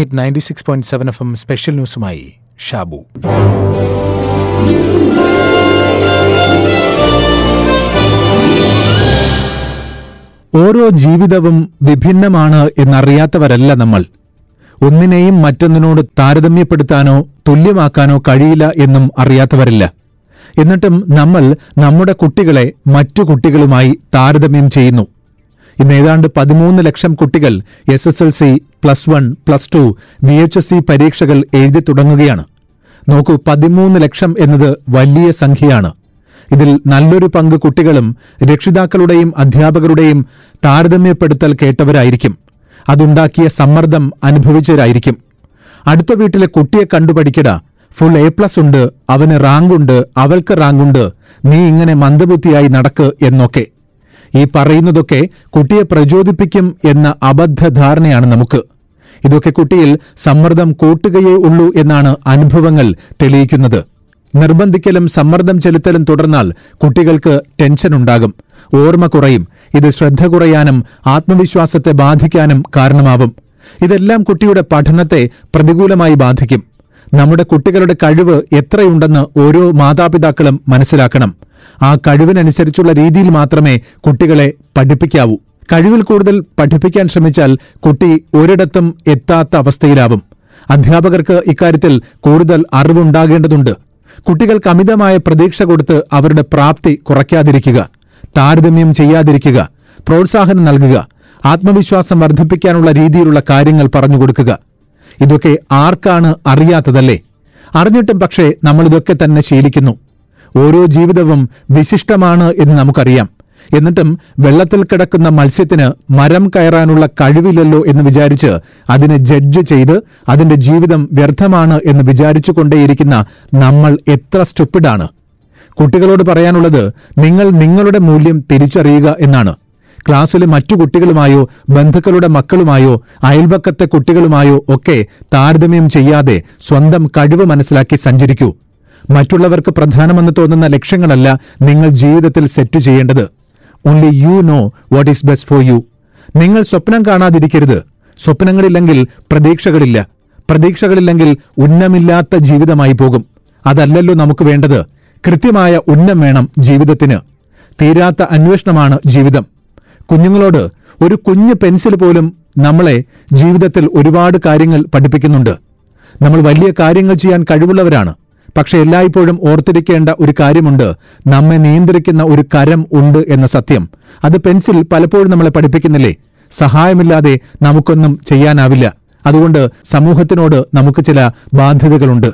Hit ninety six point seven F M special ന്യൂസുമായി Shabu. ഓരോ ജീവിതവും വിഭിന്നമാണ് എന്നറിയാത്തവരല്ല നമ്മൾ. ഒന്നിനെയും മറ്റൊന്നിനോട് താരതമ്യപ്പെടുത്താനോ തുല്യമാക്കാനോ കഴിയില്ല എന്നും അറിയാത്തവരില്ല. എന്നിട്ടും നമ്മൾ നമ്മുടെ കുട്ടികളെ മറ്റു കുട്ടികളുമായി താരതമ്യം ചെയ്യുന്നു. ഇന്ന് ഏതാണ്ട് പതിമൂന്ന് ലക്ഷം കുട്ടികൾ S S L C plus one plus two V H S C പരീക്ഷകൾ എഴുതി തുടങ്ങുകയാണ്. നോക്കൂ പതിമൂന്ന് ലക്ഷം എന്നത് വലിയ സംഖ്യയാണ്. ഇതിൽ നല്ലൊരു പങ്ക് കുട്ടികളും രക്ഷിതാക്കളുടെയും അധ്യാപകരുടെയും താരതമ്യപ്പെടുത്തൽ കേട്ടവരായിരിക്കും. അതുണ്ടാക്കിയ സമ്മർദ്ദം അനുഭവിച്ചവരായിരിക്കും. അടുത്ത വീട്ടിലെ കുട്ടിയെ കണ്ടുപഠിക്കട. ഫുൾ എ പ്ലസ് ഉണ്ട് അവന് റാങ്കുണ്ട് അവൾക്ക് റാങ്കുണ്ട് നീ ഇങ്ങനെ മന്ദബുദ്ധിയായി നടക്ക് എന്നൊക്കെ. ഈ പറയുന്നതൊക്കെ കുട്ടിയെ പ്രചോദിപ്പിക്കും എന്ന അബദ്ധധാരണയാണ് നമുക്ക്. ഇതൊക്കെ കുട്ടിയിൽ സമ്മർദ്ദം കൂട്ടുകയേ ഉള്ളൂ എന്നാണ് അനുഭവങ്ങൾ തെളിയിക്കുന്നത്. നിർബന്ധിക്കലും സമ്മർദ്ദം ചെലുത്തലും തുടർന്നാൽ കുട്ടികൾക്ക് ടെൻഷനുണ്ടാകും ഓർമ്മ കുറയും. ഇത് ശ്രദ്ധ കുറയാനും ആത്മവിശ്വാസത്തെ ബാധിക്കാനും കാരണമാവും. ഇതെല്ലാം കുട്ടിയുടെ പഠനത്തെ പ്രതികൂലമായി ബാധിക്കും. നമ്മുടെ കുട്ടികളുടെ കഴിവ് എത്രയുണ്ടെന്ന് ഓരോ മാതാപിതാക്കളും മനസ്സിലാക്കണം. ആ കഴിവിനനുസരിച്ചുള്ള രീതിയിൽ മാത്രമേ കുട്ടികളെ പഠിപ്പിക്കാവൂ. കഴിവിൽ കൂടുതൽ പഠിപ്പിക്കാൻ ശ്രമിച്ചാൽ കുട്ടി ഒരിടത്തും എത്താത്ത അവസ്ഥയിലാവും. അധ്യാപകർക്ക് ഇക്കാര്യത്തിൽ കൂടുതൽ അറിവുണ്ടാകേണ്ടതുണ്ട്. കുട്ടികൾക്ക് അമിതമായ പ്രതീക്ഷ കൊടുത്ത് അവരുടെ പ്രാപ്തി കുറയ്ക്കാതിരിക്കുക താരതമ്യം ചെയ്യാതിരിക്കുക പ്രോത്സാഹനം നൽകുക ആത്മവിശ്വാസം വർദ്ധിപ്പിക്കാനുള്ള രീതിയിലുള്ള കാര്യങ്ങൾ പറഞ്ഞു കൊടുക്കുക. ഇതൊക്കെ ആർക്കാണ് അറിയാത്തതല്ലേ? അറിഞ്ഞിട്ടും പക്ഷേ നമ്മളിതൊക്കെ തന്നെ ശീലിക്കുന്നു. ഓരോ ജീവിതവും വിശിഷ്ടമാണ് എന്ന് നമുക്കറിയാം. എന്നിട്ടും വെള്ളത്തിൽ കിടക്കുന്ന മത്സ്യത്തിന് മരം കയറാനുള്ള കഴിവില്ലല്ലോ എന്ന് വിചാരിച്ച് അതിനെ ജഡ്ജ് ചെയ്ത് അതിന്റെ ജീവിതം വ്യർത്ഥമാണ് എന്ന് വിചാരിച്ചു കൊണ്ടേയിരിക്കുന്ന നമ്മൾ എത്ര സ്റ്റുപ്പിഡാണ്. കുട്ടികളോട് പറയാനുള്ളത് നിങ്ങൾ നിങ്ങളുടെ മൂല്യം തിരിച്ചറിയുക എന്നാണ്. ക്ലാസ്സിലെ മറ്റു കുട്ടികളുമായോ ബന്ധുക്കളുടെ മക്കളുമായോ അയൽപക്കത്തെ കുട്ടികളുമായോ ഒക്കെ താരതമ്യം ചെയ്യാതെ സ്വന്തം കഴിവ് മനസ്സിലാക്കി സഞ്ചരിക്കൂ. മറ്റുള്ളവർക്ക് പ്രധാനമെന്ന് തോന്നുന്ന ലക്ഷ്യങ്ങളല്ല നിങ്ങൾ ജീവിതത്തിൽ സെറ്റ് ചെയ്യേണ്ടത്. Only you know what is best for you നിങ്ങൾ സ്വപ്നം കാണാതിരിക്കരുത്. സ്വപ്നങ്ങളില്ലെങ്കിൽ പ്രതീക്ഷകളില്ല. പ്രതീക്ഷകളില്ലെങ്കിൽ ഉന്നമില്ലാത്ത ജീവിതമായി പോകും. അതല്ലല്ലോ നമുക്ക് വേണ്ടത്. കൃത്യമായ ഉന്നം വേണം ജീവിതത്തിന്. തീരാത്ത അന്വേഷണമാണ് ജീവിതം. കുഞ്ഞുങ്ങളോട് ഒരു കുഞ്ഞു പെൻസിൽ പോലും നമ്മളെ ജീവിതത്തിൽ ഒരുപാട് കാര്യങ്ങൾ പഠിപ്പിക്കുന്നുണ്ട്. നമ്മൾ വലിയ കാര്യങ്ങൾ ചെയ്യാൻ കഴിവുള്ളവരാണ്. പക്ഷെ എല്ലായ്പ്പോഴും ഓർത്തിരിക്കേണ്ട ഒരു കാര്യമുണ്ട്. നമ്മെ നിയന്ത്രിക്കുന്ന ഒരു കരം ഉണ്ട് എന്ന സത്യം. അത് പെൻസിൽ പലപ്പോഴും നമ്മളെ പഠിപ്പിക്കുന്നില്ലേ? സഹായമില്ലാതെ നമുക്കൊന്നും ചെയ്യാനാവില്ല. അതുകൊണ്ട് സമൂഹത്തിനോട് നമുക്ക് ചില ബാധ്യതകളുണ്ട്.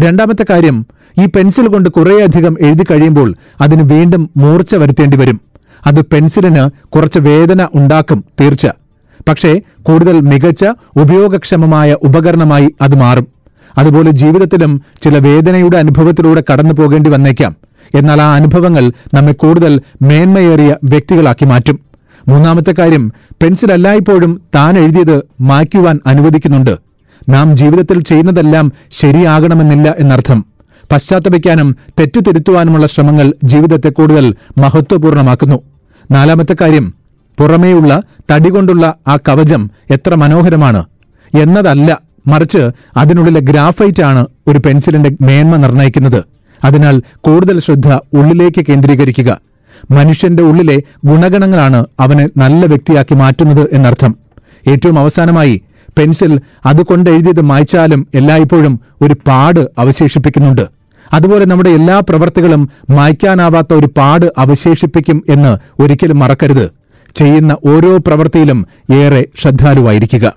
രണ്ടാമത്തെ കാര്യം ഈ പെൻസിൽ കൊണ്ട് കുറേയധികം എഴുതി കഴിയുമ്പോൾ അതിന് വീണ്ടും മൂർച്ച വരുത്തേണ്ടി വരും. അത് പെൻസിലിന് കുറച്ച് വേദന ഉണ്ടാക്കും തീർച്ച. പക്ഷേ കൂടുതൽ മികച്ച ഉപയോഗക്ഷമമായ ഉപകരണമായി അത് മാറും. അതുപോലെ ജീവിതത്തിലും ചില വേദനയുടെ അനുഭവത്തിലൂടെ കടന്നു പോകേണ്ടി വന്നേക്കാം. എന്നാൽ ആ അനുഭവങ്ങൾ നമ്മെ കൂടുതൽ മേന്മയേറിയ വ്യക്തികളാക്കി മാറ്റും. മൂന്നാമത്തെ കാര്യം പെൻസിൽ എല്ലായ്പ്പോഴും താൻ എഴുതിയത് മായ്ക്കുവാൻ അനുവദിക്കുന്നുണ്ട്. നാം ജീവിതത്തിൽ ചെയ്യുന്നതെല്ലാം ശരിയാകണമെന്നില്ല എന്നർത്ഥം. പശ്ചാത്തപിക്കാനും തെറ്റുതിരുത്തുവാനുമുള്ള ശ്രമങ്ങൾ ജീവിതത്തെ കൂടുതൽ മഹത്വപൂർണമാക്കുന്നു നാലാമത്തെ കാര്യം പുറമേയുള്ള തടികൊണ്ടുള്ള ആ കവചം എത്ര മനോഹരമാണ്. എന്നതല്ല മറിച്ച് അതിനുള്ളിലെ ഗ്രാഫൈറ്റ് ആണ് ഒരു പെൻസിലിന്റെ മേന്മ നിർണയിക്കുന്നത്. അതിനാൽ കൂടുതൽ ശ്രദ്ധ ഉള്ളിലേക്ക് കേന്ദ്രീകരിക്കുക. മനുഷ്യന്റെ ഉള്ളിലെ ഗുണഗണങ്ങളാണ് അവനെ നല്ല വ്യക്തിയാക്കി മാറ്റുന്നത് എന്നർത്ഥം. ഏറ്റവും അവസാനമായി പെൻസിൽ അതുകൊണ്ട് എഴുതിയത് മായ്ച്ചാലും എല്ലായ്പ്പോഴും ഒരു പാട് അവശേഷിപ്പിക്കുന്നുണ്ട്. അതുപോലെ നമ്മുടെ എല്ലാ പ്രവർത്തികളും മായ്ക്കാനാവാത്ത ഒരു പാട് അവശേഷിപ്പിക്കും എന്ന് ഒരിക്കലും മറക്കരുത്. ചെയ്യുന്ന ഓരോ പ്രവൃത്തിയിലും ഏറെ ശ്രദ്ധാലുവായിരിക്കുക.